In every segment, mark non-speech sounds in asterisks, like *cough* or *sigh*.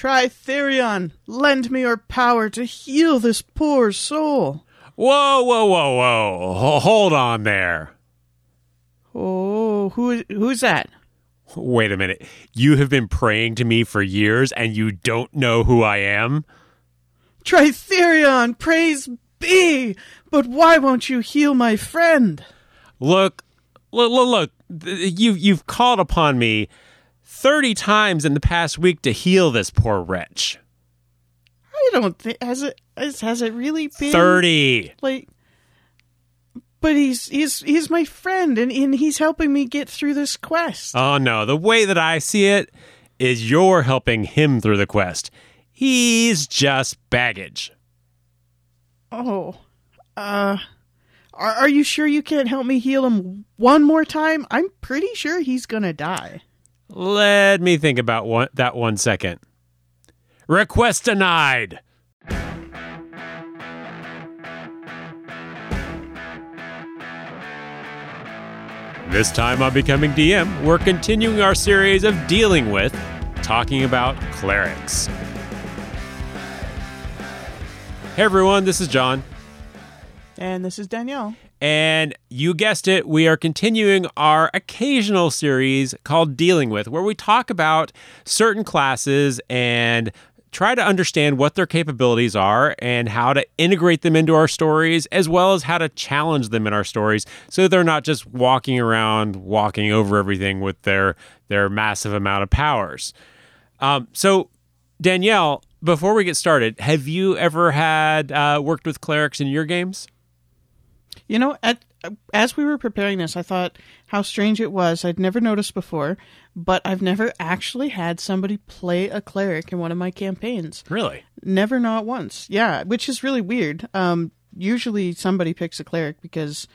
Tritherion, lend me your power to heal this poor soul. Whoa, whoa, whoa, whoa. Ho- Hold on there. Oh, who who's that? Wait a minute. You have been praying to me for years and you don't know who I am? Tritherion, praise be! But why won't you heal my friend? Look, look, look, look. You, you've called upon me 30 times in the past week to heal this poor wretch. I don't think has it has, it really been 30. like but he's he's he's my friend and, and he's helping me get through this quest. Oh no, the way that I see it is you're helping him through the quest. He's just baggage. oh. Uh are, are you sure you can't help me heal him one more time? I'm pretty sure he's gonna die. Let me think about one, that one second. Request denied. This time on Becoming DM, we're continuing our series of dealing with, talking about clerics. Hey everyone, this is John. And this is Danielle. And you guessed it, we are continuing our occasional series called Dealing With, where we talk about certain classes and try to understand what their capabilities are and how to integrate them into our stories, as well as how to challenge them in our stories so they're not just walking around, walking over everything with their, their massive amount of powers. Um, so, Danielle, before we get started, have you ever had uh, worked with clerics in your games? You know, at, as we were preparing this, I thought how strange it was. I'd never noticed before, but I've never actually had somebody play a cleric in one of my campaigns. Really? Never, not once. Yeah, which is really weird. Um, usually somebody picks a cleric because,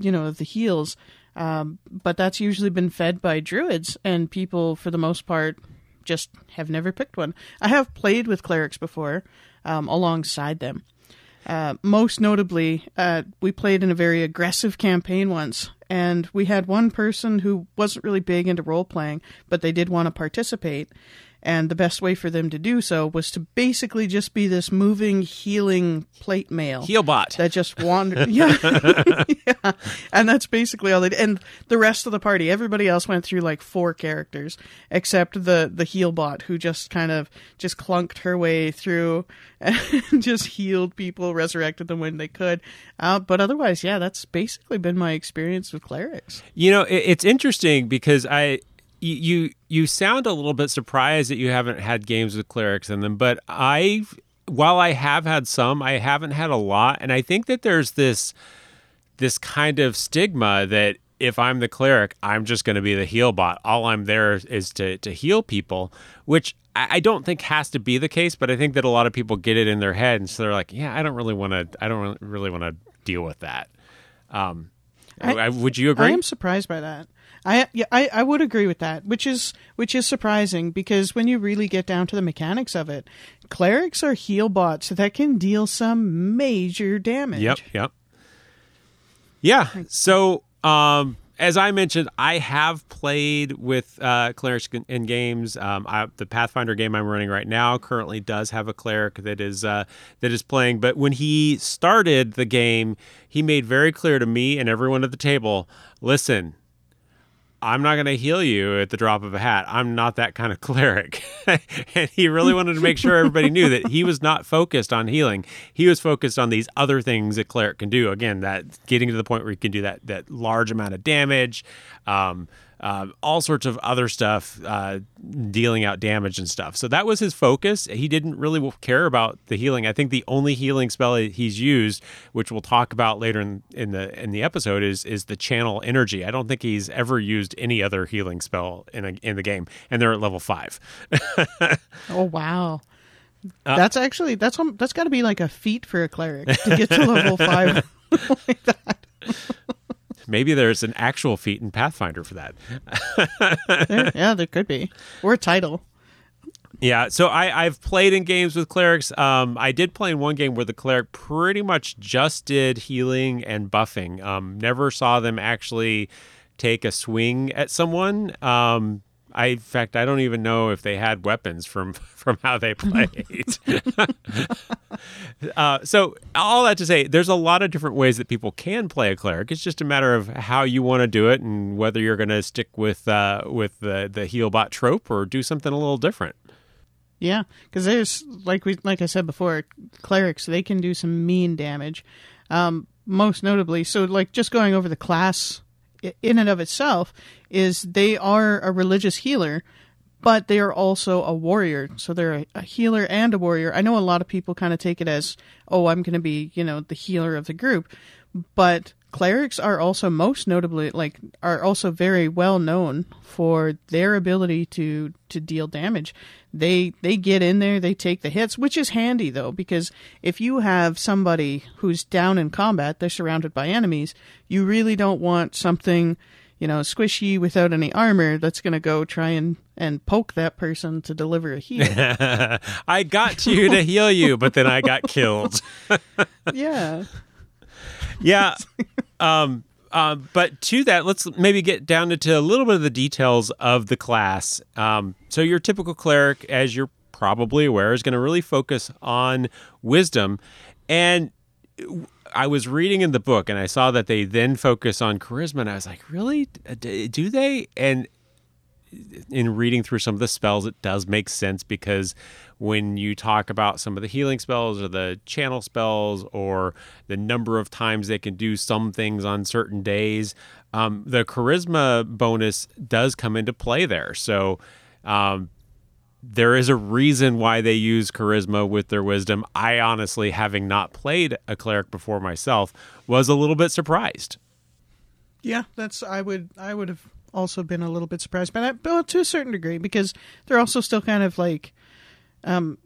you know, the heals, um, but that's usually been fed by druids, and people, for the most part, just have never picked one. I have played with clerics before, um, alongside them. Uh, most notably, uh, we played in a very aggressive campaign once, and we had one person who wasn't really big into role playing, but they did want to participate. And the best way for them to do so was to basically just be this moving, healing plate mail Healbot. that just wandered. *laughs* yeah. yeah. And that's basically all they did. And the rest of the party, everybody else went through like four characters, except the, the heal bot who just kind of just clunked her way through *laughs* and just healed people, resurrected them when they could. Uh, but otherwise, yeah, that's basically been my experience with clerics. You know, it, it's interesting because I you, you sound a little bit surprised that you haven't had games with clerics in them, but I while I have had some, I haven't had a lot, and I think that there's this this kind of stigma that if I'm the cleric, I'm just going to be the heal bot. All I'm there is to to heal people, which I I don't think has to be the case, but I think that a lot of people get it in their head, and so they're like, "Yeah, I don't really want to. I don't really want to deal with that." Um, I- I- would you agree? I am surprised by that. I yeah, I, I would agree with that, which is which is surprising because when you really get down to the mechanics of it, clerics are heal bots that can deal some major damage. Yep, yep. Yeah. So, um, as I mentioned, I have played with uh, clerics in- in games. Um, I, the Pathfinder game I'm running right now currently does have a cleric that is uh, that is playing. But when he started the game, he made very clear to me and everyone at the table: listen. I'm not going to heal you at the drop of a hat. I'm not that kind of *laughs* cleric. *laughs* and he really wanted to make sure everybody knew that he was not focused on healing. He was focused on these other things that cleric can do. Again, that getting to the point where he can do that that large amount of damage, um, uh, all sorts of other stuff, uh, dealing out damage and stuff. So that was his focus. He didn't really care about the healing. I think the only healing spell he's used, which we'll talk about later in, in the in the episode, is is the channel energy. I don't think he's ever used any other healing spell in a, in the game, and they're at level five. *laughs* Oh wow. Uh, that's actually that's um, that's got to be like a feat for a cleric to get to level five *laughs* like that. Maybe there's an actual feat in Pathfinder for that. There- yeah, there could be or a title. Yeah, so I, I've played in games with clerics. Um, I did play in one game where the cleric pretty much just did healing and buffing. Um, never saw them actually take a swing at someone. Um, I, in fact, I don't even know if they had weapons from *laughs* from how they played. *laughs* uh, so, all that to say, there's a lot of different ways that people can play a cleric. It's just a matter of how you want to do it and whether you're going to stick with uh, with the the healbot trope or do something a little different. Yeah, because there's like we like I said before, clerics they can do some mean damage. Um, most notably, so like just going over the class in and of itself is they are a religious healer, but they are also a warrior. So they're a, a healer and a warrior. I know a lot of people kind of take it as, oh, I'm going to be, you know, the healer of the group, but clerics are also most notably like are also very well known for their ability to to deal damage. They they get in there they take the hits which is handy though because if you have somebody who's down in combat they're surrounded by enemies you really don't want something you know squishy without any armor that's going to go try and and poke that person to deliver a heal. *laughs* I got you to heal you but then i got killed. *laughs* Yeah. *laughs* Yeah. Um, uh, but to that, let's maybe get down into a little bit of the details of the class. Um, so, your typical cleric, as you're probably aware, is going to really focus on wisdom. And I was reading in the book and I saw that they then focus on charisma. And I was like, really? Do they? And in reading through some of the spells, it does make sense because when you talk about some of the healing spells or the channel spells or the number of times they can do some things on certain days, um, the charisma bonus does come into play there. So, um, there is a reason why they use charisma with their wisdom. I honestly, having not played a cleric before myself, was a little bit surprised. Yeah, that's I would I would have also been a little bit surprised by that, but to a certain degree, because they're also still kind of like um,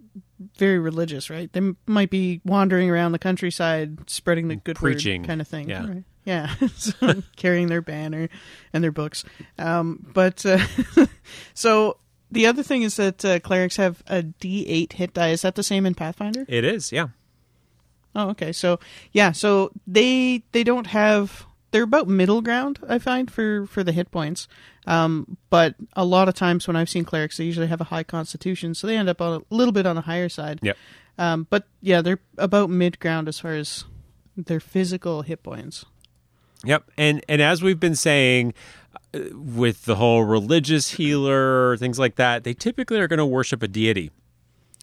very religious, right? They m- might be wandering around the countryside, spreading the good preaching kind of thing. Yeah, right? yeah, *laughs* so, *laughs* carrying their banner and their books. Um, but uh, *laughs* so the other thing is that uh, clerics have a D8 hit die. Is that the same in Pathfinder? It is, yeah. Oh, okay. So yeah, so they they don't have they're about middle ground i find for for the hit points. Um, but a lot of times when i've seen clerics they usually have a high constitution so they end up on a little bit on the higher side. Yep. Um, but yeah they're about mid ground as far as their physical hit points. Yep. And and as we've been saying uh, with the whole religious healer things like that they typically are going to worship a deity.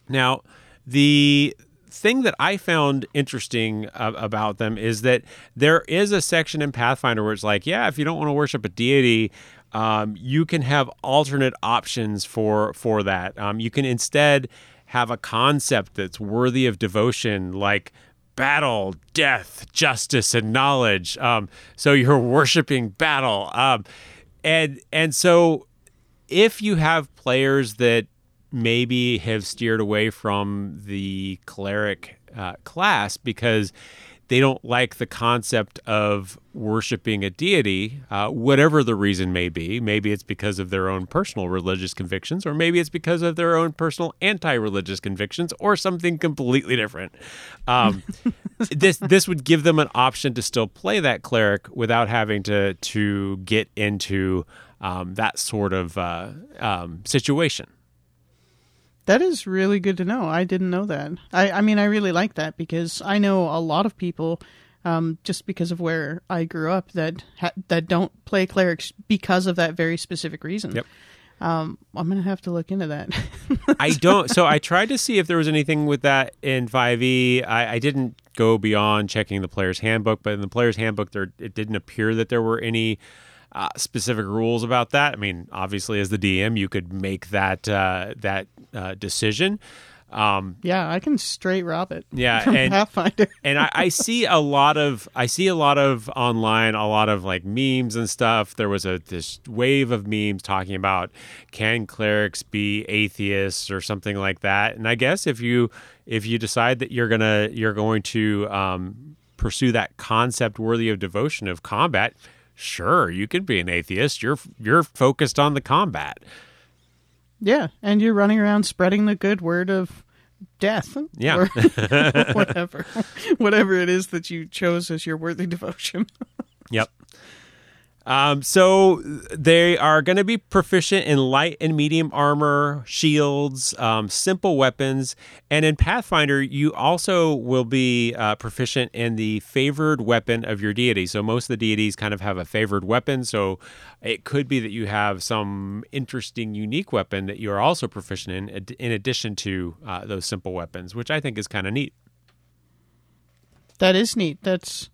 Now the thing that I found interesting uh, about them is that there is a section in Pathfinder where it's like, yeah, if you don't want to worship a deity, um, you can have alternate options for for that. Um, you can instead have a concept that's worthy of devotion, like battle, death, justice, and knowledge. Um, so you're *laughs* worshiping battle, um, and and so if you have players that maybe have steered away from the cleric uh, class because they don't like the concept of worshiping a deity, uh, whatever the reason may be. Maybe it's because of their own personal religious convictions, or maybe it's because of their own personal anti-religious convictions, or something completely different. Um, *laughs* this this would give them an option to still play that cleric without having to to get into um, that sort of uh, um, situation. That is really good to know. I didn't know that. I, I mean, I really like that because I know a lot of people, um, just because of where I grew up, that ha- that don't play clerics because of that very specific reason. Yep. Um, I'm gonna have to look into that. *laughs* I don't. So I tried to see if there was anything with that in 5e. I, I didn't go beyond checking the player's handbook, but in the player's handbook, there it didn't appear that there were any uh, specific rules about that. I mean, obviously, as the DM, you could make that uh, that uh, decision. Um, yeah, I can straight rob it. Yeah, *laughs* and Pathfinder. *laughs* and I, I, see a lot of I see a lot of online, a lot of like memes and stuff. There was a this wave of memes talking about can clerics be atheists or something like that. And I guess if you if you decide that you're gonna you're going to um, pursue that concept worthy of devotion of combat, sure, you can be an atheist. You're you're focused on the combat. Yeah, and you're running around spreading the good word of death. Yeah. *laughs* *laughs* whatever. whatever it is that you chose as your worthy devotion. yep. Um, so they are going to be proficient in light and medium armor, shields, um, simple weapons, and in Pathfinder, you also will be uh, proficient in the favored weapon of your deity. So most of the deities kind of have a favored weapon. So it could be that you have some interesting, unique weapon that you are also proficient in, in addition to uh, those simple weapons, which I think is kind of neat. That is neat. That's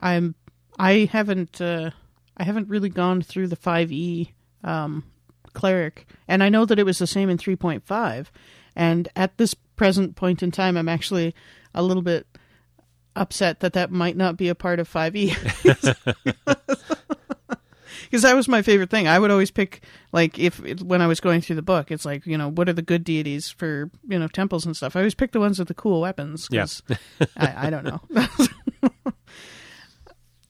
I'm I haven't. Uh I haven't really gone through the 5e um, cleric, and I know that it was the same in 3.5. And at this present point in time, I'm actually a little bit upset that that might not be a part of 5e. *laughs* Because that was my favorite thing. I would always pick, like, if when I was going through the book, it's like, you know, what are the good deities for, you know, temples and stuff. I always pick the ones with the cool weapons. Yes, yeah. I, I don't know. *laughs*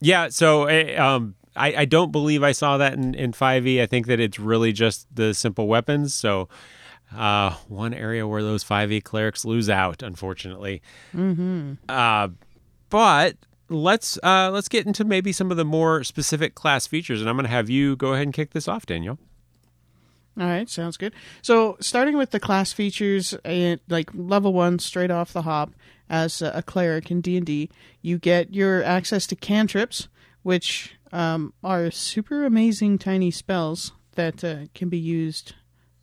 yeah. So, eh, um, I, I don't believe I saw that in, in 5e. I think that it's really just the simple weapons. So uh, one area where those 5e clerics lose out, unfortunately. Mm-hmm. Uh, but let's uh, let's get into maybe some of the more specific class features, and I'm going to have you go ahead and kick this off, Danielle. All right, sounds good. So, starting with the class features, uh, like level one, straight off the hop, as a cleric in D and D, you get your access to cantrips, which um, are super amazing tiny spells that uh, can be used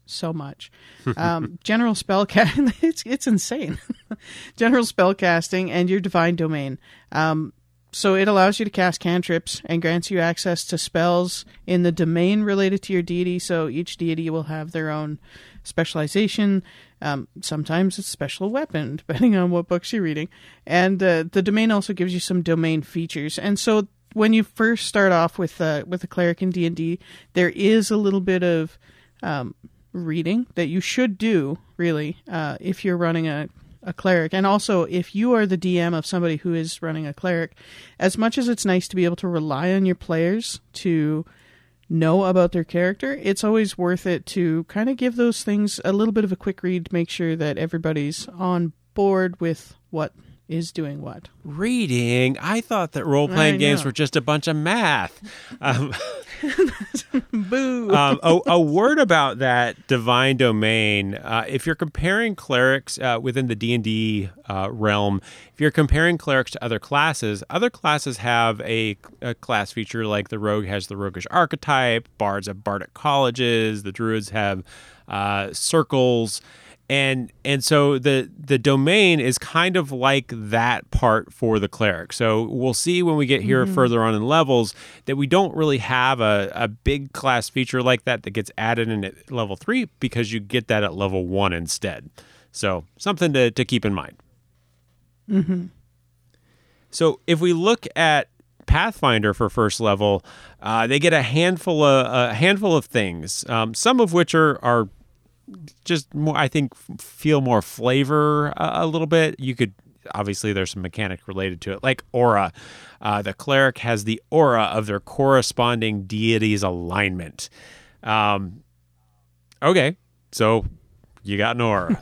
so much. *laughs* Um, general spell casting, *laughs* it's it's insane. *laughs* general spell casting and your divine domain. Um, so it allows you to cast cantrips and grants you access to spells in the domain related to your deity. So each deity will have their own specialization. Um, sometimes it's special weapon, depending on what books you're reading. And uh, the domain also gives you some domain features. And so when you first start off with uh, with a cleric in D and D, there is a little bit of um, reading that you should do really uh, if you're running a a cleric, and also if you are the DM of somebody who is running a cleric. As much as it's nice to be able to rely on your players to know about their character, it's always worth it to kind of give those things a little bit of a quick read to make sure that everybody's on board with what is doing what? Reading. I thought that role playing games were just a bunch of math. *laughs* Um, *laughs* Boo. um, a, a, word about that divine domain. Uh, if you're comparing clerics uh, within the D and D uh, realm, if you're comparing clerics to other classes, other classes have a, a class feature like the rogue has the roguish archetype, bards have bardic colleges, the druids have uh, circles and and so the the domain is kind of like that part for the cleric so we'll see when we get here mm-hmm. further on in levels that we don't really have a, a big class feature like that that gets added in at level three because you get that at level one instead so something to, to keep in mind mm-hmm. so if we look at Pathfinder for first level, uh, they get a handful of a handful of things, um, some of which are are just more I think feel more flavor a, a little bit. You could obviously there's some mechanic related to it, like aura. Uh, the cleric has the aura of their corresponding deity's alignment. Um, okay, so you got an aura.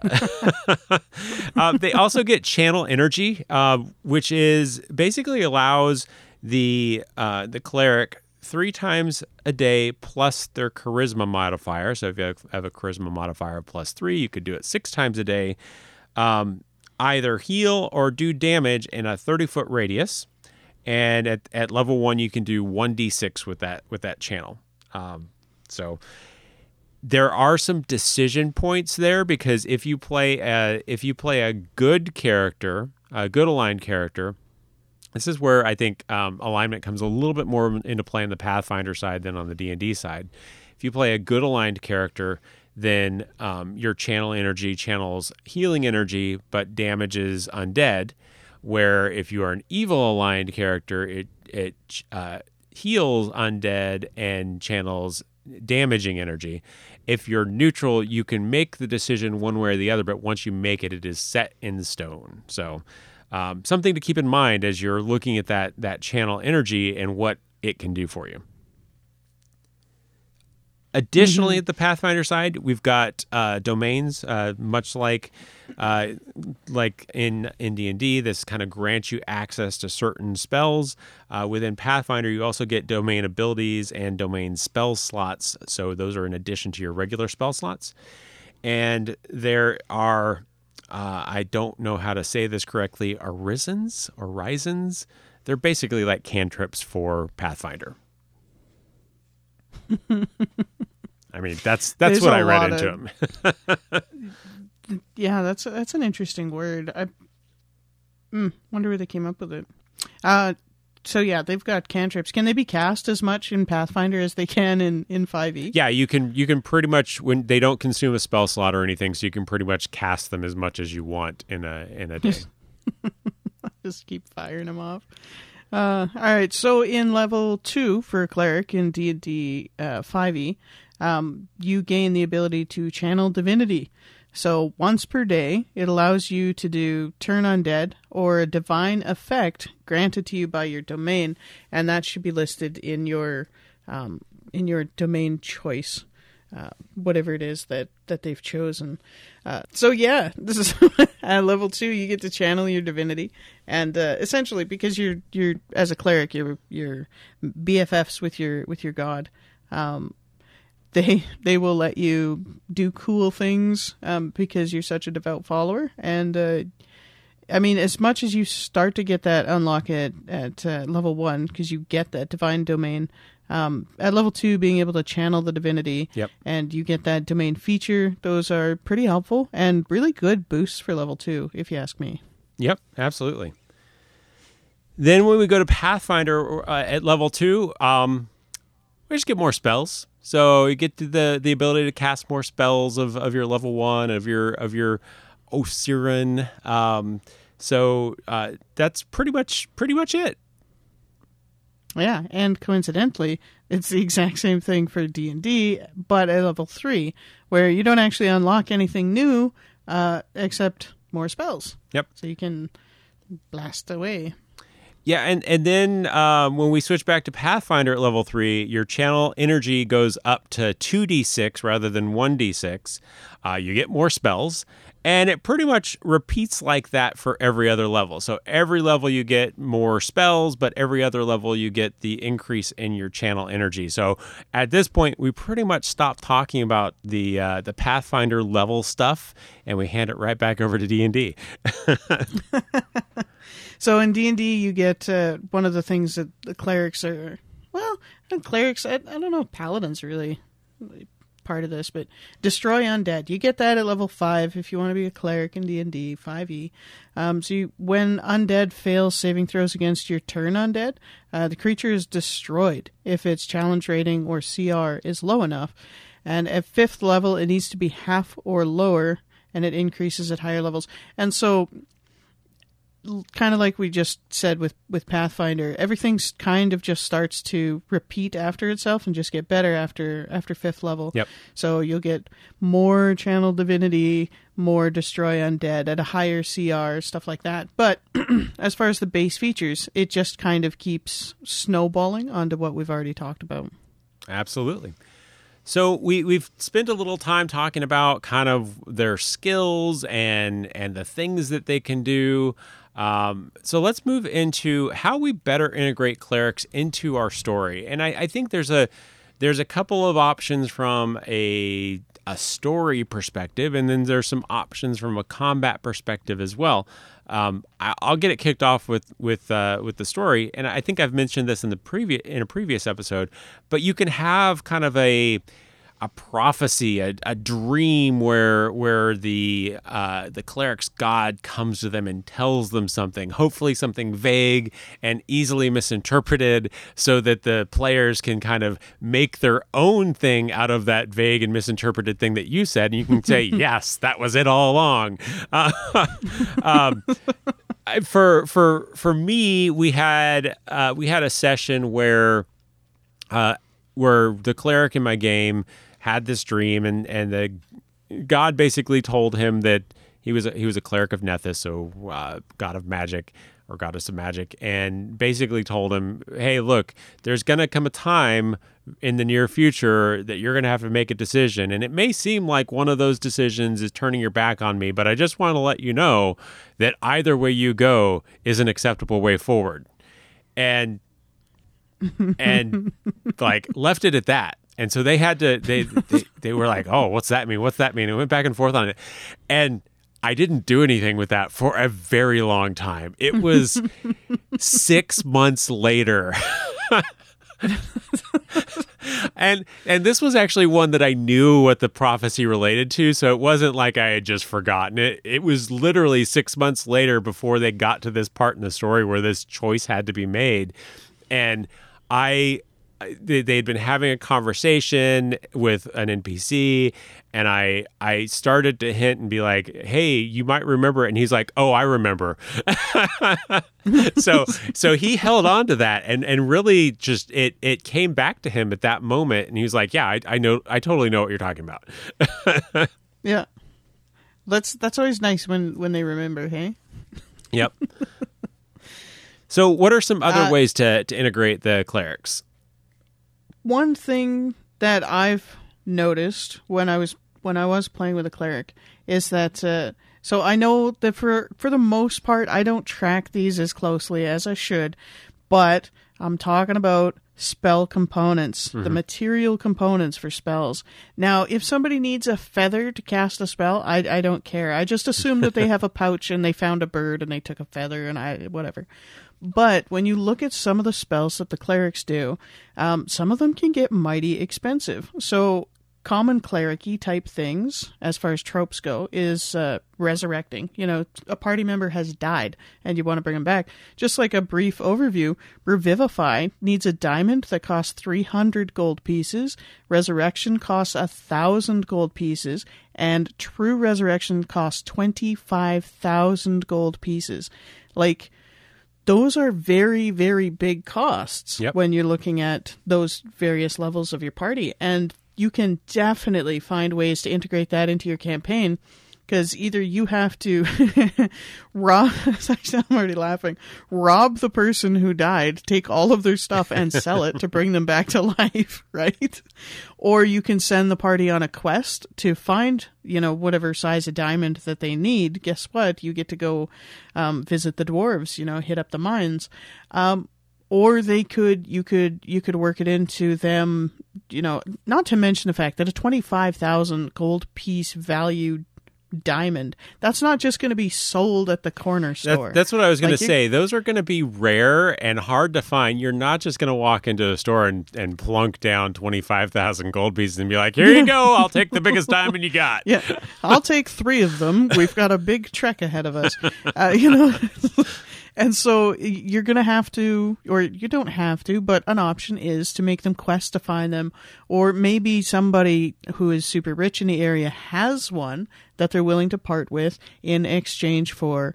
*laughs* *laughs* uh, they also get channel energy, uh, which is basically allows the uh, the cleric three times a day plus their charisma modifier. So if you have a charisma modifier of plus three, you could do it six times a day. Um, either heal or do damage in a 30 foot radius. And at, at level one, you can do 1d6 with that with that channel. Um, so there are some decision points there because if you play a, if you play a good character, a good aligned character, this is where I think um, alignment comes a little bit more into play on the Pathfinder side than on the D and D side. If you play a good aligned character, then um, your channel energy channels healing energy, but damages undead. Where if you are an evil aligned character, it it uh, heals undead and channels damaging energy. If you're neutral, you can make the decision one way or the other, but once you make it, it is set in stone. So um, something to keep in mind as you're looking at that that channel energy and what it can do for you. Additionally, at the Pathfinder side, we've got uh, domains, uh, much like uh, like in in D and D. This kind of grants you access to certain spells. Uh, within Pathfinder, you also get domain abilities and domain spell slots. So those are in addition to your regular spell slots. And there are, uh, I don't know how to say this correctly, orisons, orisons. They're basically like cantrips for Pathfinder. I mean, that's that's There's what I read into of- them. *laughs* Yeah, that's that's an interesting word. I mm, wonder where they came up with it. Uh, so yeah, they've got cantrips. Can they be cast as much in Pathfinder as they can in in Five E? yeah, you can you can pretty much when they don't consume a spell slot or anything, so you can pretty much cast them as much as you want in a in a day. *laughs* just keep firing them off. Uh, all right, so in level two for a cleric in D and D five E, um, you gain the ability to channel divinity. So once per day, it allows you to do turn undead or a divine effect granted to you by your domain, and that should be listed in your um, in your domain choice uh, whatever it is that that they've chosen. Uh, so yeah, *laughs* this is at level two. You get to channel your divinity, and uh, essentially because you're you're as a cleric, you're you're BFFs with your with your god. Um, they they will let you do cool things um, because you're such a devout follower, and uh, I mean, as much as you start to get that unlock at at uh, level one, because you get that divine domain. Um, at level two, being able to channel the divinity, Yep. and you get that domain feature. Those are pretty helpful and really good boosts for level two, if you ask me. Yep, absolutely. Then when we go to Pathfinder uh, at level two, um, we just get more spells. So you get to the the ability to cast more spells of, of your level one of your of your orison. Um, so uh, that's pretty much pretty much it. Yeah, and coincidentally, it's the *laughs* exact same thing for D and D, but at level three, where you don't actually unlock anything new uh, except more spells. Yep. So you can blast away. Yeah, and and then um, when we switch back to Pathfinder at level three, your channel energy goes up to two d six rather than one d six. Uh, you get more spells, and it pretty much repeats like that for every other level. So every level you get more spells, but every other level you get the increase in your channel energy. So at this point, we pretty much stop talking about the uh, the Pathfinder level stuff, and we hand it right back over to D and D. *laughs* *laughs* So in D and D, you get uh, one of the things that the clerics are. Well, clerics. I, I don't know. if Paladins really part of this, but destroy undead. You get that at level five if you want to be a cleric in D and D five E. Um, so you, when undead fails saving throws against your turn undead, uh, the creature is destroyed if its challenge rating or CR is low enough, and at fifth level it needs to be half or lower, and it increases at higher levels. And so kind of like we just said with with Pathfinder, everything's kind of just starts to repeat after itself and just get better after after fifth level. Yep. So you'll get more channel divinity, more destroy undead at a higher CR, stuff like that. But *clears throat* as far as the base features, it just kind of keeps snowballing onto what we've already talked about. Absolutely. So we we've spent a little time talking about kind of their skills and and the things that they can do. Um, so let's move into how we better integrate clerics into our story. And I, I think there's a there's a couple of options from a a story perspective, and then there's some options from a combat perspective as well. Um, I, I'll get it kicked off with with uh, with the story, and I think I've mentioned this in the previous in a previous episode. But you can have kind of a a prophecy, a, a dream where where the uh, the cleric's god comes to them and tells them something, hopefully something vague and easily misinterpreted, so that the players can kind of make their own thing out of that vague and misinterpreted thing that you said, and you can say, *laughs* "Yes, that was it all along." *laughs* Uh, um, I- for for for me, we had uh, we had a session where uh, where the cleric in my game had this dream, and and the God basically told him that he was a, he was a cleric of Nethys, so uh, god of magic, or goddess of magic, and basically told him, "Hey, look, there's gonna come a time in the near future that you're gonna have to make a decision, and it may seem like one of those decisions is turning your back on me, but I just want to let you know that either way you go is an acceptable way forward." And and *laughs* like left it at that. And so they had to they, *laughs* they they were like, "Oh, what's that mean? What's that mean?" And went back and forth on it. And I didn't do anything with that for a very long time. It was *laughs* 6 months later. and and this was actually one that I knew what the prophecy related to, so it wasn't like I had just forgotten it. It was literally 6 months later before they got to this part in the story where this choice had to be made. And I they, they'd been having a conversation with an NPC, and I I started to hint and be like, "Hey, you might remember," it. and he's like, "Oh, I remember." *laughs* so so he held on to that, and and really just it it came back to him at that moment, and he was like, "Yeah, I, I know, I totally know what you're talking about." *laughs* yeah, that's that's always nice when when they remember. Hey. Yep. so, what are some other uh, ways to to integrate the clerics? One thing that I've noticed when I was when I was playing with a cleric is that uh, so I know that for for the most part I don't track these as closely as I should, but I'm talking about spell components, mm-hmm. the material components for spells. Now, if somebody needs a feather to cast a spell, I I don't care. I just assume that they *laughs* have a pouch and they found a bird and they took a feather and I whatever. But when you look at some of the spells that the clerics do, um, some of them can get mighty expensive. So common clericy type things, as far as tropes go, is uh, resurrecting. You know, a party member has died and you want to bring them back. Just like a brief overview, Revivify needs a diamond that costs 300 gold pieces, Resurrection costs a thousand gold pieces, and True Resurrection costs 25,000 gold pieces. Like, those are very very big costs yep. when you're looking at those various levels of your party and you can definitely find ways to integrate that into your campaign because either you have to *laughs* rob *laughs* *laughs* i'm already laughing rob the person who died take all of their stuff and sell it to bring them back to life right? Or you can send the party on a quest to find you know whatever size of diamond that they need. Guess what? You get to go um, visit the dwarves you know hit up the mines. Um, or they could you could you could work it into them you know not to mention the fact that a 25,000 gold piece value diamond. That's not just going to be sold at the corner store. That, that's what I was going like to say. Those are going to be rare and hard to find. You're not just going to walk into a store and, and plunk down 25,000 gold pieces and be like, here you go. I'll take the biggest diamond you got. *laughs* Yeah. I'll take three of them. We've got a big trek ahead of us. Uh, you know, *laughs* and so you're going to have to, or you don't have to, but an option is to make them quest to find them. Or maybe somebody who is super rich in the area has one that they're willing to part with in exchange for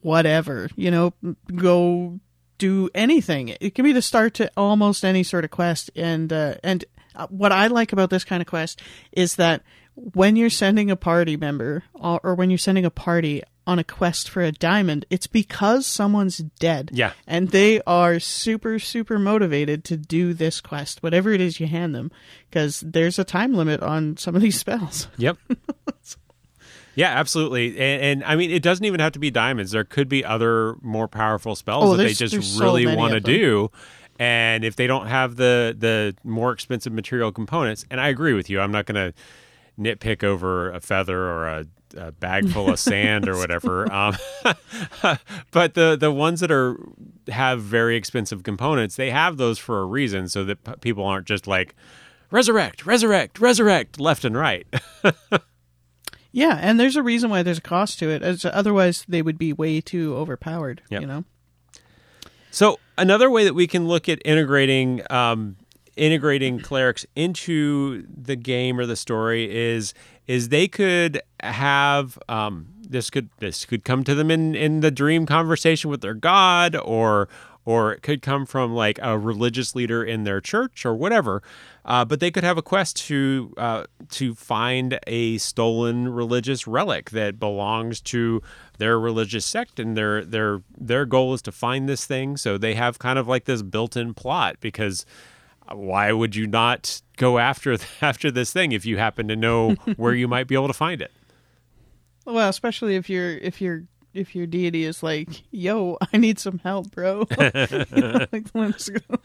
whatever, you know, go do anything. It can be the start to almost any sort of quest. And, uh, and uh, what I like about this kind of quest is that when you're sending a party member or when you're sending a party on a quest for a diamond, it's because someone's dead. Yeah. And they are super, super motivated to do this quest, whatever it is you hand them, because there's a time limit on some of these *laughs* spells. Yep. *laughs* yeah, absolutely. And, and, I mean, it doesn't even have to be diamonds. There could be other more powerful spells oh, that they just really so want to do. And if they don't have the the more expensive material components, and I agree with you, I'm not going to nitpick over a feather or a a bag full of sand or *laughs* whatever. Um, *laughs* but the the ones that are have very expensive components, they have those for a reason, so that p- people aren't just like resurrect, resurrect, resurrect left and right. *laughs* yeah, and there's a reason why there's a cost to it. As otherwise, they would be way too overpowered. Yep. You know. So another way that we can look at integrating um, integrating clerics into the game or the story is is they could have um, this could this could come to them in in the dream conversation with their god or or it could come from like a religious leader in their church or whatever. Uh, but they could have a quest to uh, to find a stolen religious relic that belongs to their religious sect, and their their their goal is to find this thing. So they have kind of like this built-in plot because why would you not go after *laughs* after this thing if you happen to know where you might be able to find it? Well, especially if you're if you're if your deity is like, "Yo, *laughs* I need some help, bro." *laughs* like, let's go.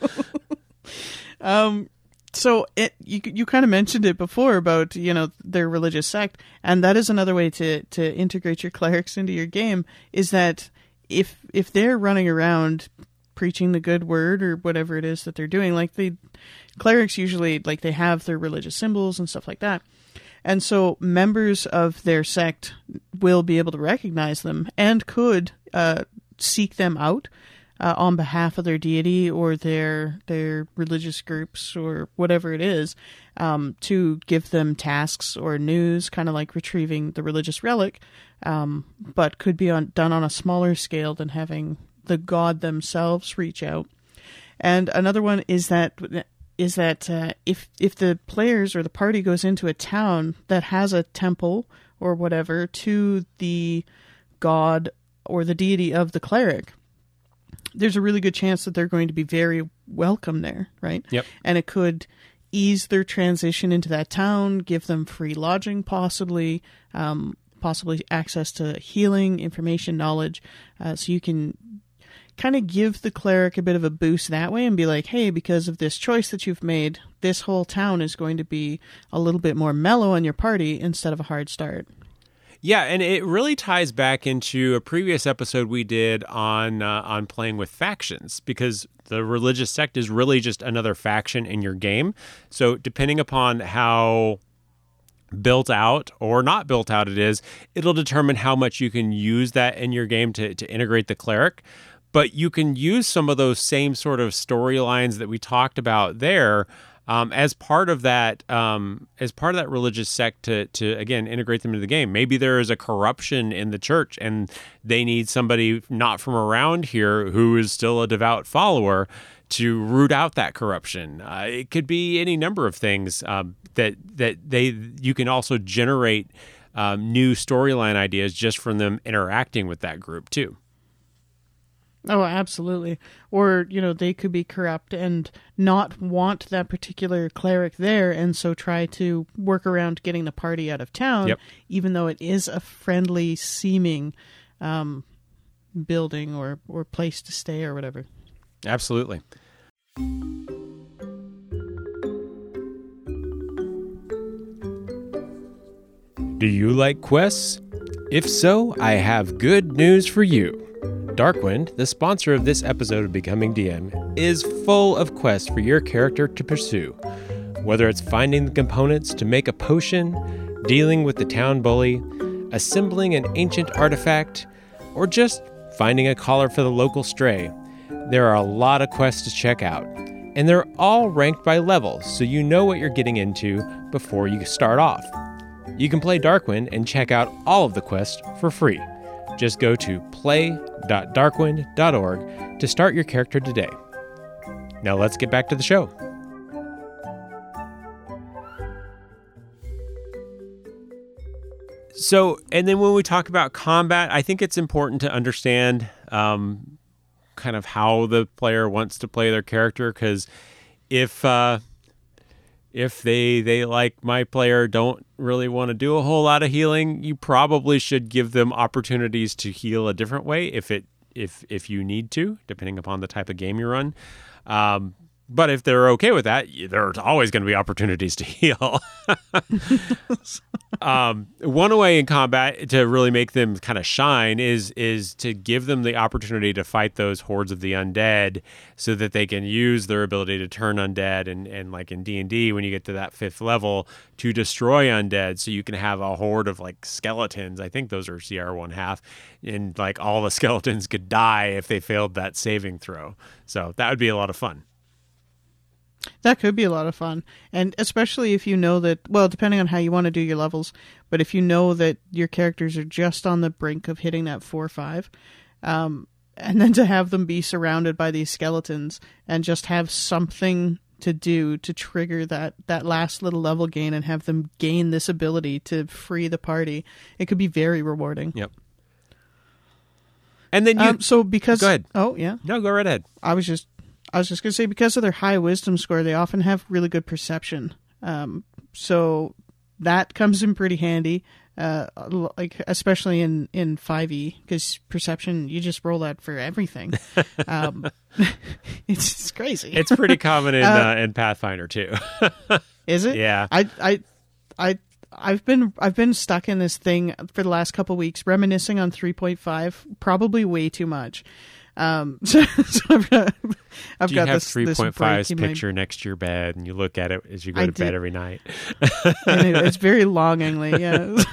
um, so it you you kind of mentioned it before about you know their religious sect, and that is another way to to integrate your clerics into your game. Is that if if they're running around preaching the good word or whatever it is that they're doing, like the clerics usually like they have their religious symbols and stuff like that. And so members of their sect will be able to recognize them and could uh, seek them out uh, on behalf of their deity or their their religious groups or whatever it is um, to give them tasks or news, kind of like retrieving the religious relic, um, but could be on, done on a smaller scale than having the god themselves reach out. And another one is that is that uh, if if the players or the party goes into a town that has a temple or whatever to the god or the deity of the cleric, there's a really good chance that they're going to be very welcome there, right? Yep. And it could ease their transition into that town, give them free lodging, possibly, um, possibly access to healing, information, knowledge, uh, so you can kind of give the cleric a bit of a boost that way and be like, hey, because of this choice that you've made, this whole town is going to be a little bit more mellow on your party instead of a hard start. Yeah, and it really ties back into a previous episode we did on uh, on playing with factions because the religious sect is really just another faction in your game. So depending upon how built out or not built out it is, it'll determine how much you can use that in your game to, to integrate the cleric but you can use some of those same sort of storylines that we talked about there um, as part of that um, as part of that religious sect to to again integrate them into the game. Maybe there is a corruption in the church and they need somebody not from around here who is still a devout follower to root out that corruption. Uh, it could be any number of things um, that that they you can also generate um, new storyline ideas just from them interacting with that group too. Oh, absolutely. Or, you know, they could be corrupt and not want that particular cleric there and so try to work around getting the party out of town, yep. even though it is a friendly seeming um, building or, or place to stay or whatever. Absolutely. Do you like quests? If so, I have good news for you. Darkwind, the sponsor of this episode of Becoming DM, is full of quests for your character to pursue. Whether it's finding the components to make a potion, dealing with the town bully, assembling an ancient artifact, or just finding a collar for the local stray, there are a lot of quests to check out. And they're all ranked by level, so you know what you're getting into before you start off. You can play Darkwind and check out all of the quests for free. Just go to play.darkwind.org to start your character today. Now let's get back to the show. So, and then when we talk about combat, I think it's important to understand um, kind of how the player wants to play their character because if uh, if they they like my player don't really want to do a whole lot of healing, you probably should give them opportunities to heal a different way if it if if you need to, depending upon the type of game you run. Um, but if they're okay with that, there's always going to be opportunities to *laughs* heal. *laughs* um, one way in combat to really make them kind of shine is is to give them the opportunity to fight those hordes of the undead, so that they can use their ability to turn undead and and like in D and D when you get to that fifth level to destroy undead, so you can have a horde of like skeletons. I think those are CR one half, and like all the *laughs* skeletons could die if they failed that saving throw. So that would be a lot of fun. That could be a lot of fun. And especially if you know that, well, depending on how you want to do your levels, but if you know that your characters are just on the brink of hitting that 4 or 5, um, and then to have them be surrounded by these skeletons and just have something to do to trigger that that last little level gain and have them gain this ability to free the party it could be very rewarding Yep. And then you um, so because Go ahead. oh yeah no go right ahead. i was just i was just going to say because of their high wisdom score they often have really good perception um, so that comes in pretty handy uh, like especially in in 5e because perception you just roll that for everything *laughs* um, *laughs* it's, it's crazy It's pretty common in *laughs* uh, in Pathfinder too. Is it? Yeah. I I I I've been I've been stuck in this thing for the last couple weeks, reminiscing on 3.5, probably way too much. Um, *laughs* so, so I've got, I've Do you got have this three point five's my- picture next to your bed and you look at it as you go I to bed every night? and it- it's *laughs* very longingly, yeah. *laughs*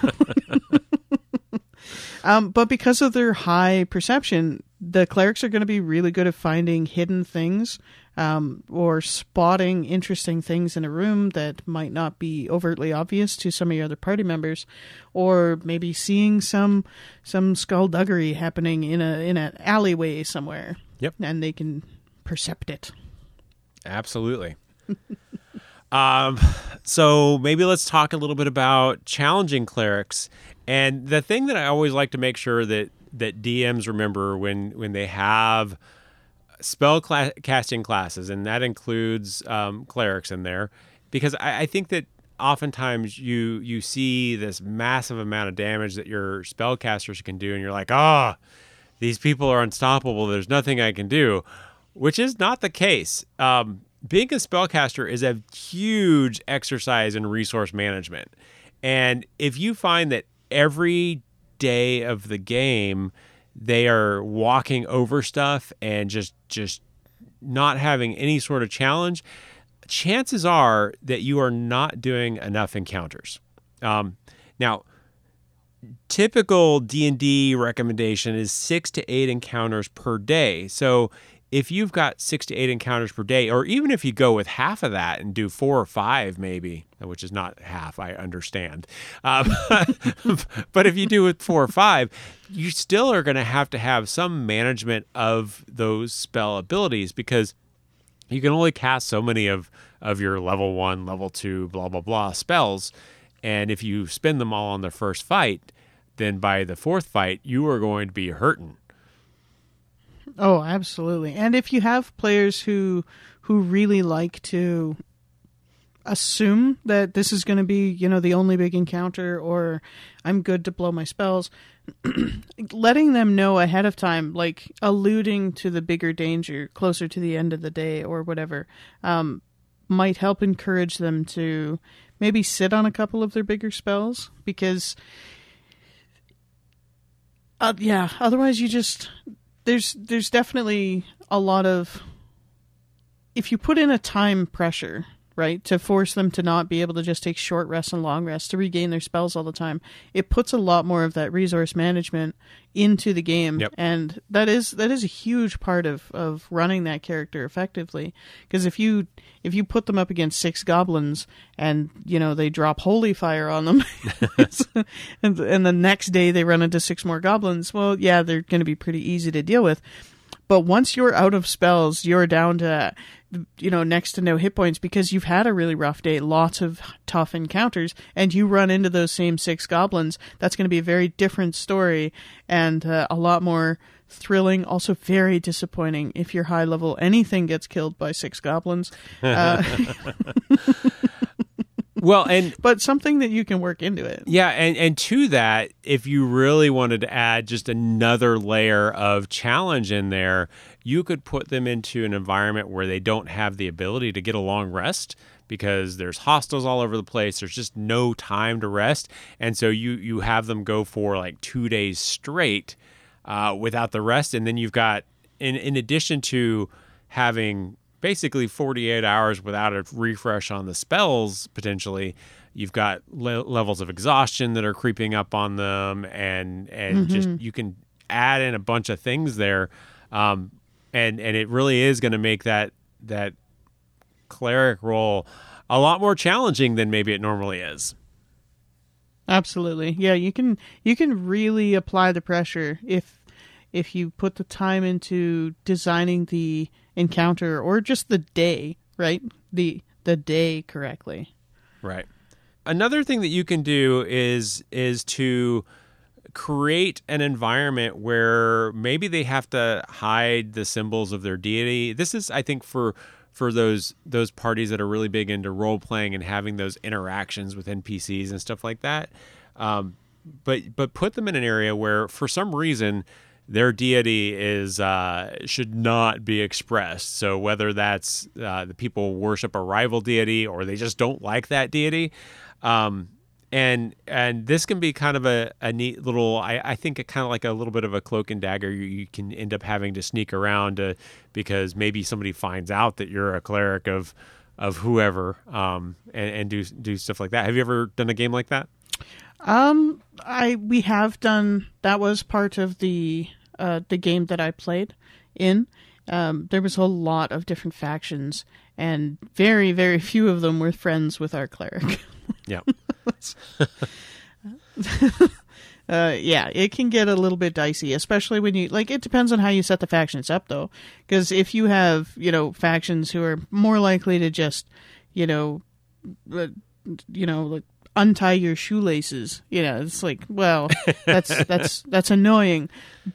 um, but because of their high perception, the clerics are going to be really good at finding hidden things um, or spotting interesting things in a room that might not be overtly obvious to some of your other party members, or maybe seeing some some skullduggery happening in a in an alleyway somewhere. Yep. and they can percept it. Absolutely. *laughs* um, so maybe let's talk a little bit about challenging clerics. And the thing that I always like to make sure that that DMs remember when when they have spell cla- casting classes, and that includes um, clerics in there, because I, I think that oftentimes you you see this massive amount of damage that your spellcasters can do, and you're like, ah, these people are unstoppable. There's nothing I can do, which is not the case. Um, being a spellcaster is a huge exercise in resource management. And if you find that every day of the game they are walking over stuff and just just not having any sort of challenge, chances are that you are not doing enough encounters. Um, now, typical D&D recommendation is 6 to 8 encounters per day. So if you've got 6 to 8 encounters per day or even if you go with half of that and do 4 or 5 maybe, which is not half, I understand. Um, *laughs* but if you do it 4 or 5, you still are going to have to have some management of those spell abilities because you can only cast so many of of your level 1, level 2, blah blah blah spells. And if you spend them all on the first fight, then by the fourth fight, you are going to be hurting. Oh, absolutely. And if you have players who who really like to assume that this is going to be, you know, the only big encounter or I'm good to blow my spells, *clears throat* letting them know ahead of time, like alluding to the bigger danger closer to the end of the day or whatever, um, might help encourage them to maybe sit on a couple of their bigger spells because uh, yeah, otherwise you just there's there's definitely a lot of if you put in a time pressure right to force them to not be able to just take short rests and long rests to regain their spells all the time. It puts a lot more of that resource management into the game. Yep. and that is that is a huge part of of running that character effectively. Because if you if you put them up against six goblins and you know they drop holy fire on them *laughs* and, and the next day they run into six more goblins well yeah they're going to be pretty easy to deal with. But once you're out of spells, you're down to, you know, next to no hit points because you've had a really rough day, lots of tough encounters, and you run into those same six goblins. That's going to be a very different story and uh, a lot more thrilling, also very disappointing if your high level anything gets killed by six goblins. Uh, *laughs* Well, and but something that you can work into it. Yeah, and and to that, if you really wanted to add just another layer of challenge in there, you could put them into an environment where they don't have the ability to get a long rest because there's hostels all over the place. There's just no time to rest, and so you you have them go for like two days straight uh, without the rest, and then you've got in in addition to having basically 48 hours without a refresh on the spells potentially you've got le- levels of exhaustion that are creeping up on them and and just you can add in a bunch of things there. Um, and and it really is going to make that that cleric role a lot more challenging than maybe it normally is Absolutely. Yeah, you can you can really apply the pressure if if you put the time into designing the encounter or just the day, right? The the day correctly. Right. Another thing that you can do is is to create an environment where maybe they have to hide the symbols of their deity. This is I think for for those those parties that are really big into role playing and having those interactions with NPCs and stuff like that. Um, but but put them in an area where for some reason their deity is uh, should not be expressed. So whether that's uh, the people worship a rival deity or they just don't like that deity, um, and and this can be kind of a, a neat little I, I think kind of like a little bit of a cloak and dagger you, you can end up having to sneak around to, because maybe somebody finds out that you're a cleric of of whoever um, and, and do do stuff like that. Have you ever done a game like that? Um, I we have done that was part of the uh, the game that I played in. Um, there was a lot of different factions, and very very few of them were friends with our cleric. Yeah. *laughs* *laughs* uh, yeah, it can get a little bit dicey, especially when you like. It depends on how you set the factions up, though, because if you have you know factions who are more likely to just you know, uh, you know, like untie your shoelaces. You know, it's like, well, that's *laughs* that's that's annoying.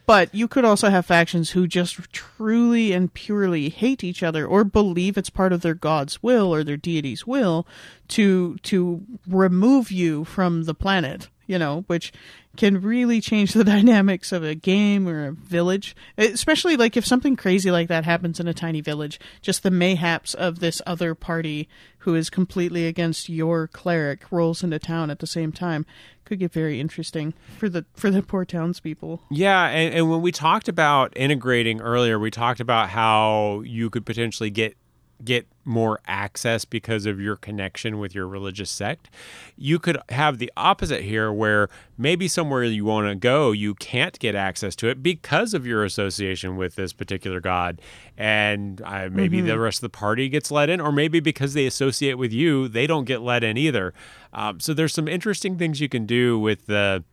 But you could also have factions who just truly and purely hate each other or believe it's part of their god's will or their deity's will to to remove you from the planet, you know, which can really change *laughs* the dynamics of a game or a village. Especially like if something crazy like that happens in a tiny village, just the mayhaps of this other party who is completely against your cleric rolls into town at the same time could get very interesting for the for the poor townspeople. Yeah, and, and when we talked about integrating earlier, we talked about how you could potentially get get more access because of your connection with your religious sect. You could have the opposite here where maybe somewhere you want to go, you can't get access to it because of your association with this particular god. And uh, maybe mm-hmm. the rest of the party gets let in, or maybe because they associate with you, they don't get let in either. Um, so there's some interesting things you can do with the.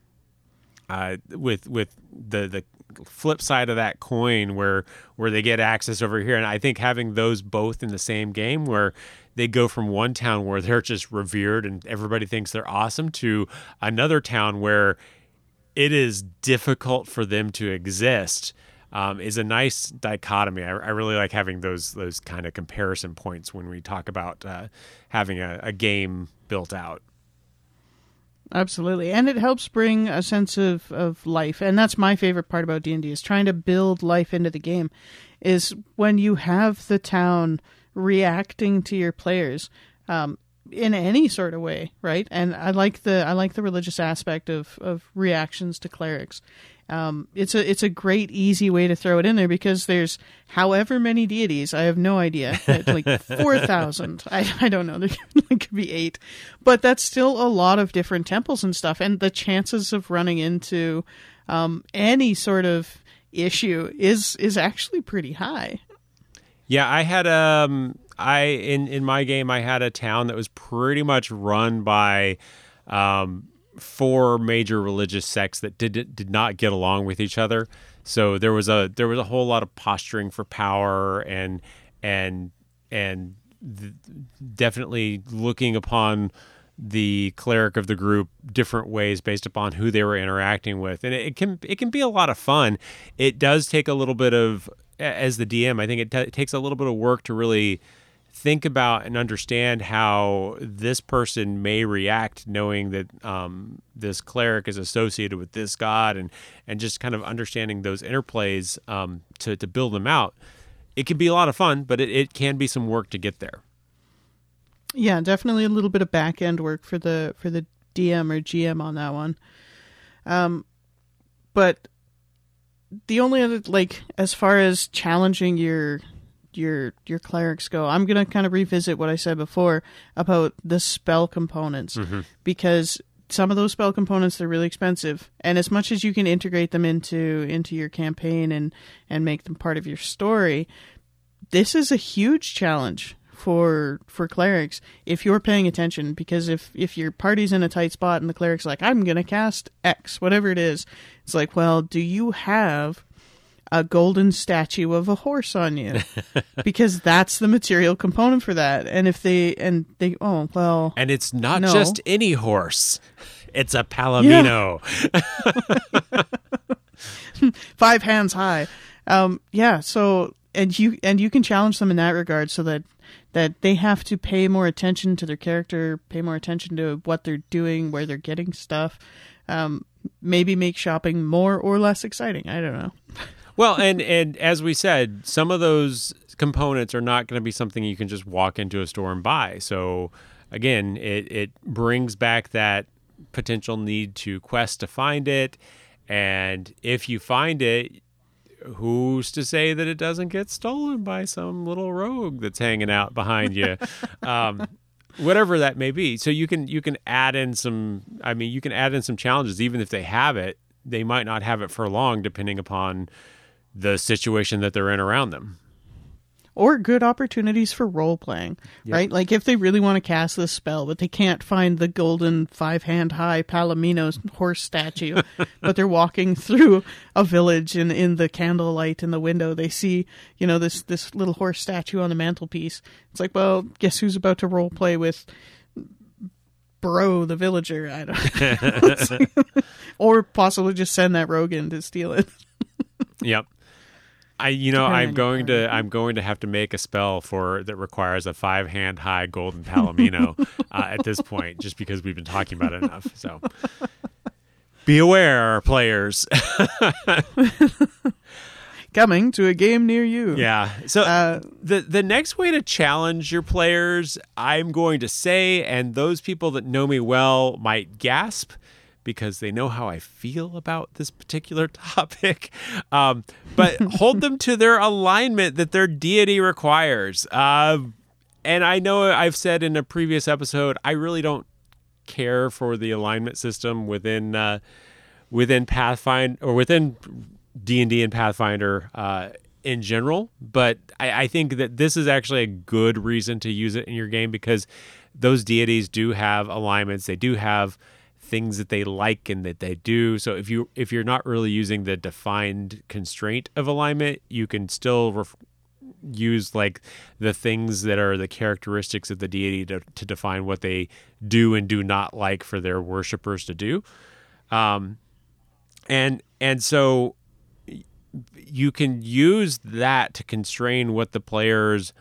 Uh, with with the the flip side of that coin where where they get access over here and i think having those both in the same game where they go from one town where they're just revered and everybody thinks they're awesome to another town where it is difficult for them to exist um, is a nice dichotomy. I, I, really like having those those kind of comparison points when we talk about uh, having a, a game built out. Absolutely. And it helps bring a sense of, of life. And that's my favorite part about D&D is trying to build life into the game is when you have the town reacting to your players um, in any sort of way, right? And I like the I like the religious aspect of, of reactions to clerics. Um, it's a it's a great easy way to throw it in there because there's however many deities. I have no idea. *laughs* Like four thousand. I, I don't know. *laughs* There could be eight. But that's still a lot of different temples and stuff. And the chances of running into um, any sort of issue is is actually pretty high. Yeah, I had um I in in my game I had a town that was pretty much run by um four major religious sects that did did not get along with each other. So there was a there was a whole lot of posturing for power and and and th- definitely looking upon the cleric of the group different ways based upon who they were interacting with and it, it can it can be a lot of fun it does take a little bit of as the dm i think it, t- it takes a little bit of work to really think about and understand how this person may react knowing that um, this cleric is associated with this god and and just kind of understanding those interplays um, to, to build them out. It can be a lot of fun but it, it can be some work to get there. Yeah definitely a little bit of back end work for the for the dm or gm on that one. Um but the only other like as far as challenging your your your clerics go. I'm gonna kind of revisit what I said before about the spell components mm-hmm. because some of those spell components they're really expensive, and as much as you can integrate them into into your campaign and and make them part of your story, this is a huge challenge for for clerics if you're paying attention because if if your party's in a tight spot and the cleric's like I'm gonna cast X whatever it is, it's like well do you have a golden statue of a horse on you *laughs* because that's the material component for that. And if they and they oh well, And it's not No. just any horse. It's a palomino. *laughs* five hands high. Um, yeah. So and you and you can challenge them in that regard, so that that they have to pay more attention to their character, pay more attention to what they're doing, where they're getting stuff. Um, maybe make shopping more or less exciting. I don't know. *laughs* Well, and and as we said, some of those components are not going to be something you can just walk into a store and buy. So again, it it brings back that potential need to quest to find it, and if you find it, who's to say that it doesn't get stolen by some little rogue that's hanging out behind you? *laughs* um, whatever that may be. So you can you can add in some. I mean, you can add in some challenges, even if they have it. They might not have it for long, depending upon the situation that they're in around them. or good opportunities for role playing, right? Like if they really want to cast this spell, but they can't find the golden five hand high Palomino horse statue, *laughs* but they're walking through a village and in the candlelight in the window, they see, you know, this, this little horse statue on the mantelpiece. It's like, well, guess who's about to role play with Bro the villager? I don't *laughs* *laughs* Or possibly just send that rogue in to steal it. Yep. I you know Depending I'm going to I'm going to have to make a spell for that requires a five hand high golden palomino *laughs* uh, at this point, just because we've been talking about it enough. So be aware, players. *laughs* Coming to a game near you. yeah. So Uh, the the next way to challenge your players, I'm going to say, and those people that know me well might gasp because they know how I feel about this particular *laughs* topic. Um, but hold them to their alignment that their deity requires. Uh, and I know I've said in a previous episode, I really don't care for the alignment system within uh, within Pathfinder or within D and D and Pathfinder uh, in general. But I, I think that this is actually a good reason to use it in your game because those deities do have alignments. They do have things that they like and that they do. So if you if you're not really using the defined constraint of alignment, you can still ref- use like the things that are the characteristics of the deity to, to define what they do and do not like for their worshippers to do um, and and so you can use that to constrain what the players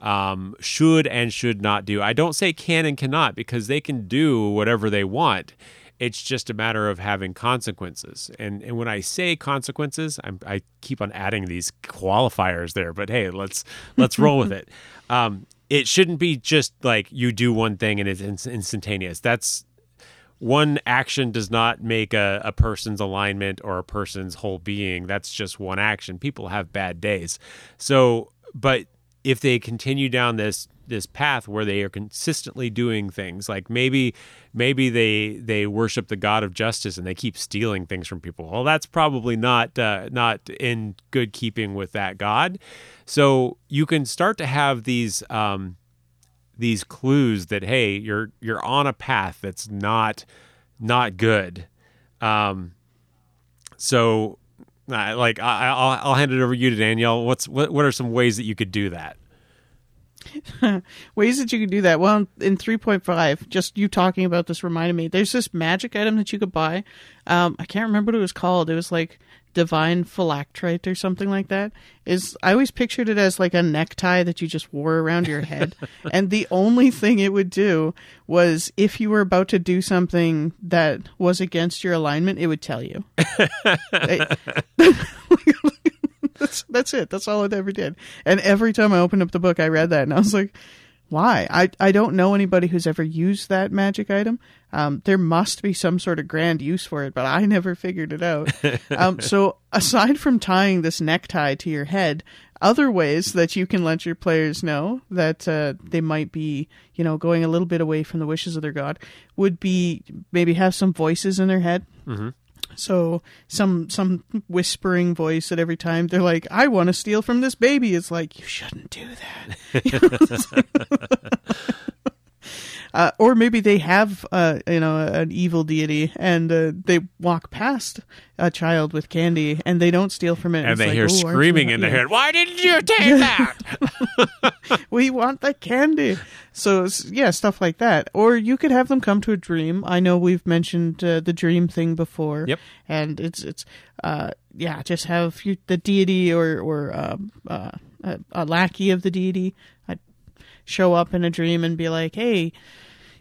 um, should and should not do. I don't say can and cannot because they can do whatever they want. It's just a matter of having consequences. And and when I say consequences, I'm, I keep on adding these qualifiers there. But hey, let's let's *laughs* roll with it. Um, it shouldn't be just like you do one thing and it's instantaneous. That's one action does not make a, a person's alignment or a person's whole being. That's just one action. People have bad days. So, but if they continue down this this path where they are consistently doing things like maybe maybe they they worship the god of justice and they keep stealing things from people. Well that's probably not uh, not in good keeping with that god. So you can start to have these um, these clues that hey you're you're on a path that's not not good. Um so like I, I'll, I'll hand it over to you to danielle what's what, what are some ways that you could do that *laughs* Ways that you could do that. Well, in 3.5, just you talking about this reminded me. There's this magic item that you could buy. Um, I can't remember what it was called. It was like divine phylactrite or something like that. Is I always pictured it as like a necktie that you just wore around your head, *laughs* and the only thing it would do was if you were about to do something that was against your alignment, it would tell you. *laughs* *laughs* that's that's it. That's all it ever did. And every time I opened up the book, I read that, and I was like, "Why?" I I don't know anybody who's ever used that magic item. Um, there must be some sort of grand use for it, but I *laughs* never figured it out. um, *laughs* so aside from tying this necktie to your head, other ways that you can let your players know that uh, they might be, you know, going a little bit away from the wishes of their god would be maybe have some voices in their head. So some some whispering voice at every time they're like, "I want to steal from this baby." It's like you shouldn't do that. *laughs* Uh, or maybe they have, uh, you know, an evil deity, and uh, they walk past a child with candy, and they don't steal from it. And they like, hear "Oh, screaming in their head, Why didn't you take that? *laughs* we want the candy. So yeah, stuff like that. Or you could have them come to a dream. I know we've mentioned uh, the dream thing before. Yep. And it's it's uh yeah, just have the deity or or um, uh, a, a lackey of the deity uh, show up in a dream and be like, hey.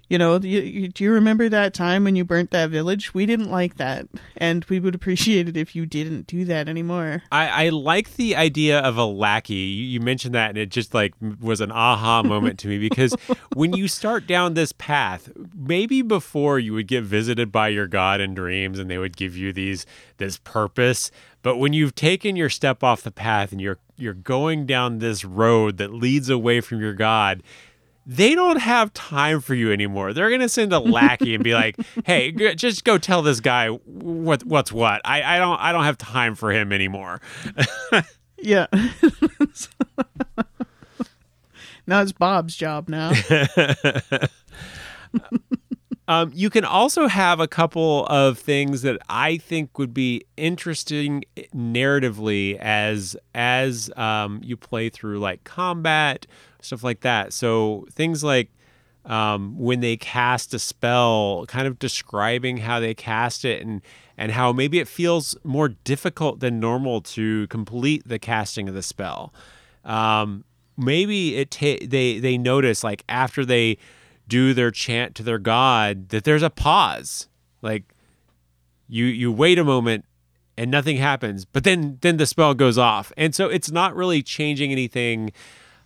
You know, you, you, do you remember that time when you burnt that village? We didn't like that, and we would appreciate it if you didn't do that anymore. I, I like the idea of a lackey. You, you mentioned that, and it just like was an aha *laughs* moment to me because when you start down this path, maybe before you would get visited by your god in dreams, and they would give you these this purpose. But when you've taken your step off the path and you're you're going down this road that leads away from your god, they don't have time for you anymore. They're gonna send a lackey and be like, *laughs* "Hey, g- just go tell this guy what what's what. I, I don't I don't have time for him anymore." *laughs* Yeah. *laughs* now it's Bob's job now. Um, you can also have a couple of things that I think would be interesting narratively as as um, you play through like combat stuff like that. So things like um, when they cast a spell, kind of describing how they cast it and and how maybe it feels more difficult than normal to complete the casting of the spell. Um, maybe it ta- they they notice like after they do their chant to their god that there's a pause like you you wait a moment and nothing happens but then then the spell goes off and so it's not really changing anything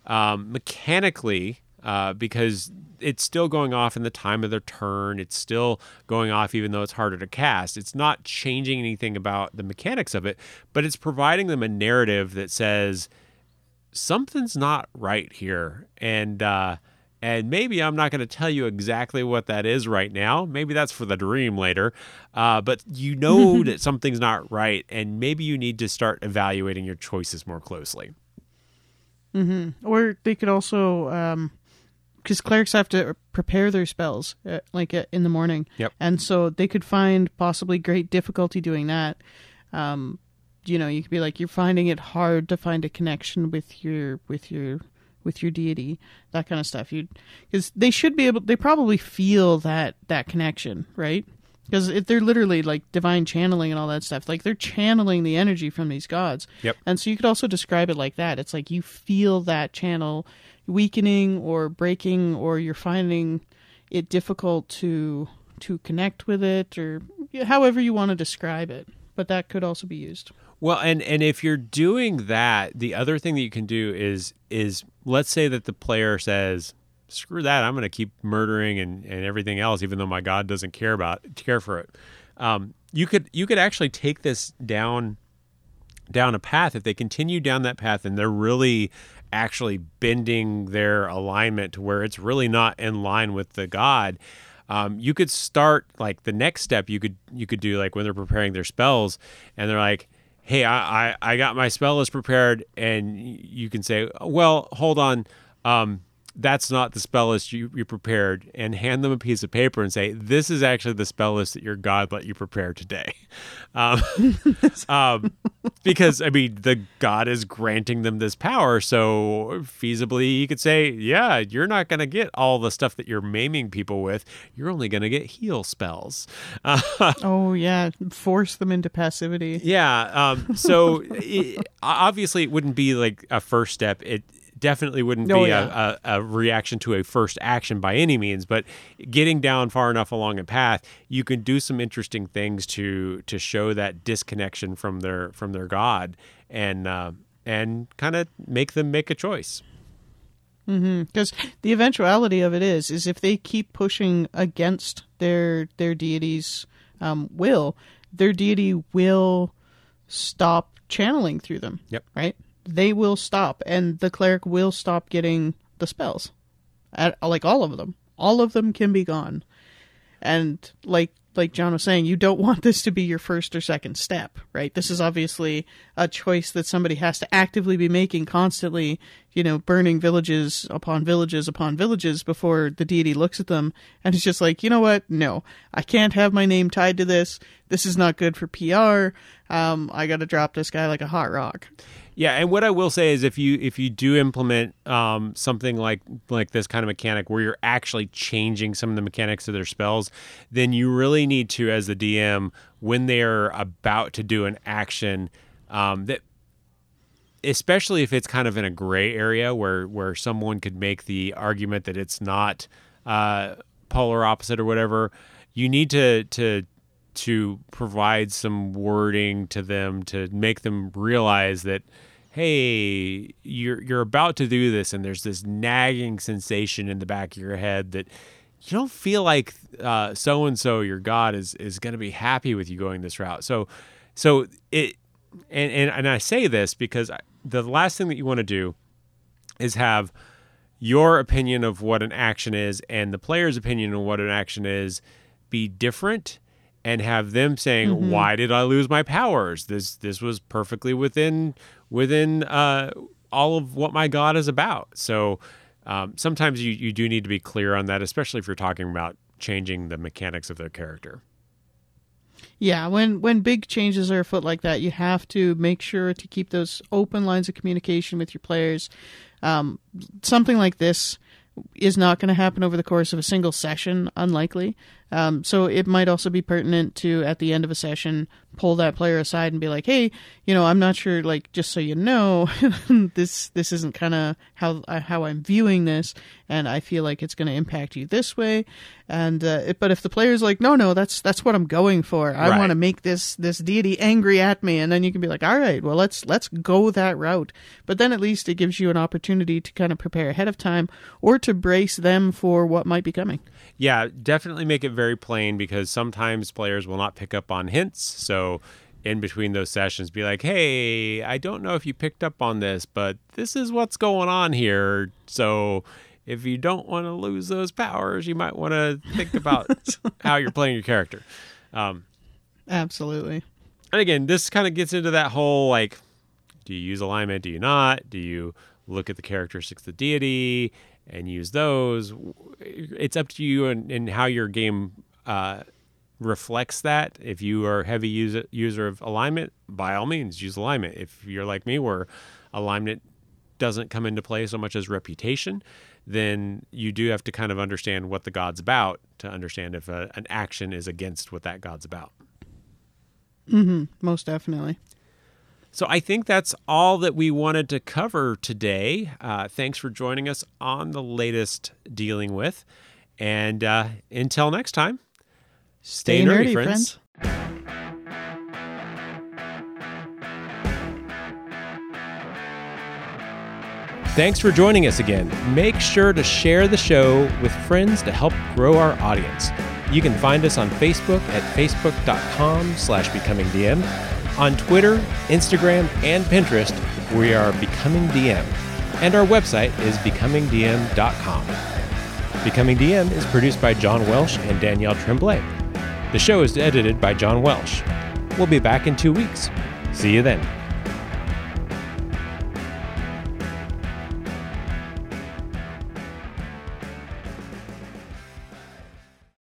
um, mechanically uh, because it's still going off in the time of their turn it's still going off even though it's harder to cast it's not changing anything about the mechanics of it but it's providing them a narrative that says something's not right here and uh and maybe I'm not going to tell you exactly what that is right now. Maybe that's for the dream later. Uh, but you know *laughs* that something's not right, and maybe you need to start evaluating your choices more closely. Or they could also, because clerics have to prepare their spells, uh, like uh, in the morning. Yep. And so they could find possibly great difficulty doing that. Um, you know, you could be like, you're finding it hard to find a connection with your with your with your deity, that kind of stuff. You because they should be able, they probably feel that that connection, right? Because they're literally like divine channeling and all that stuff, like they're channeling the energy from these gods. Yep. And so you could also describe it like that. It's like you feel that channel weakening or breaking, or you're finding it difficult to to connect with it, or however you want to describe it. But that could also be used. Well, and and if you're doing that, the other thing that you can do is is let's say that the player says, "Screw that! I'm going to keep murdering and, and everything else, even though my god doesn't care about care for it." Um, you could you could actually take this down down a path if they continue down that path and they're really actually bending their alignment to where it's really not in line with the god um, you could start like the next step you could you could do like when they're preparing their spells and they're like hey i i, I got my spell list prepared and you can say well hold on um, that's not the spell list you, you prepared and hand them a piece of paper and say this is actually the spell list that your god let you prepare today *laughs* um, *laughs* um, because I mean the god is granting them this power, so feasibly you could say, yeah, you're not going to get all the stuff that you're maiming people with. You're only going to get heal spells. Uh, *laughs* Oh yeah, force them into passivity. yeah. Um, so it, obviously it wouldn't be like a first step. It definitely wouldn't be yeah. a, a, a reaction to a first action by any means. But getting down far enough along a path, you can do some interesting things to to show that disconnection from their from their god and uh, and kind of make them make a choice. because the eventuality of it is is if they keep pushing against their their deity's um, will their deity will stop channeling through them Yep. right they will stop and the cleric will stop getting the spells At, like all of them all of them can be gone and like like John was saying, you don't *laughs* want this to be your first or second step, right? This is obviously a choice that somebody has to actively be making constantly you know, burning villages upon villages upon villages before the deity looks at them. And it's just like, you know what? No, I can't have my name tied to this. This is not good for PR. Um, I got to drop this guy like a hot rock. Yeah, and what I will say is if you if you do implement um, something like like this kind of mechanic where you're actually changing some of the mechanics of their spells, then you really need to, as the DM, when they're about to do an action, um, that especially if it's kind of in a gray area where where someone could make the argument that it's not uh, polar opposite or whatever, you need to to to provide some wording to them to make them realize that hey you're you're about to do this and there's this nagging sensation in the back of your head that you don't feel like so and so your god is is going to be happy with you going this route. So so it and, and and I say this because the last thing that you want to do is have your opinion of what an action is and the player's opinion of what an action is be different and have them saying mm-hmm. why did i lose my powers this this was perfectly within within uh, all of what my god is about so um, sometimes you, you do need to be clear on that especially if you're talking about changing the mechanics of their character yeah, when when big changes are afoot like that, you have to make sure to keep those open lines of communication with your players. Um, something like this is not going to happen over the course of a single session, unlikely. Um, so it might also be pertinent to, at the end of a session, pull that player aside and be like, "Hey, you know, I'm not sure. Like, just so you know, *laughs* this this isn't kind of how uh, how I'm viewing this, and I feel like it's going to impact you this way." And uh, it, but if the player's like, "No, no, that's that's what I'm going for. I right. want to make this this deity angry at me," and then you can be like, "All right, well, let's let's go that route." But then at least it gives you an opportunity to kind of prepare ahead of time or to brace them for what might be coming. Yeah, definitely make it very plain because sometimes players will not pick up on hints. So in between those sessions be like, "Hey, I don't know if you picked up on this, but this is what's going on here." So if you don't want to lose those powers, you might want to think about *laughs* how you're playing your character. Um, Absolutely. And again, this kind of gets into that whole like, do you use alignment? Do you not? Do you look at the characteristics of the deity? And use those. It's up to you and, and how your game uh, reflects that. If you are a heavy user, user of alignment, by all means, use alignment. If you're like me, where alignment doesn't come into play so much as reputation, then you do have to kind of understand what the god's about to understand if a, an action is against what that god's about. Mm-hmm, most definitely. So I think that's all that we wanted to cover today. Uh, thanks for joining us on the latest Dealing With. And uh, until next time, stay, stay nerdy, nerdy, friends. friends. Thanks for joining us again. Make sure to share the show with friends to help grow our audience. You can find us on Facebook at facebook.com slash becomingdm on Twitter, Instagram, and Pinterest, we are Becoming DM, and our website is becomingdm.com. Becoming DM is produced by John Welsh and Danielle Tremblay. The show is edited by John Welsh. We'll be back in two weeks. See you then.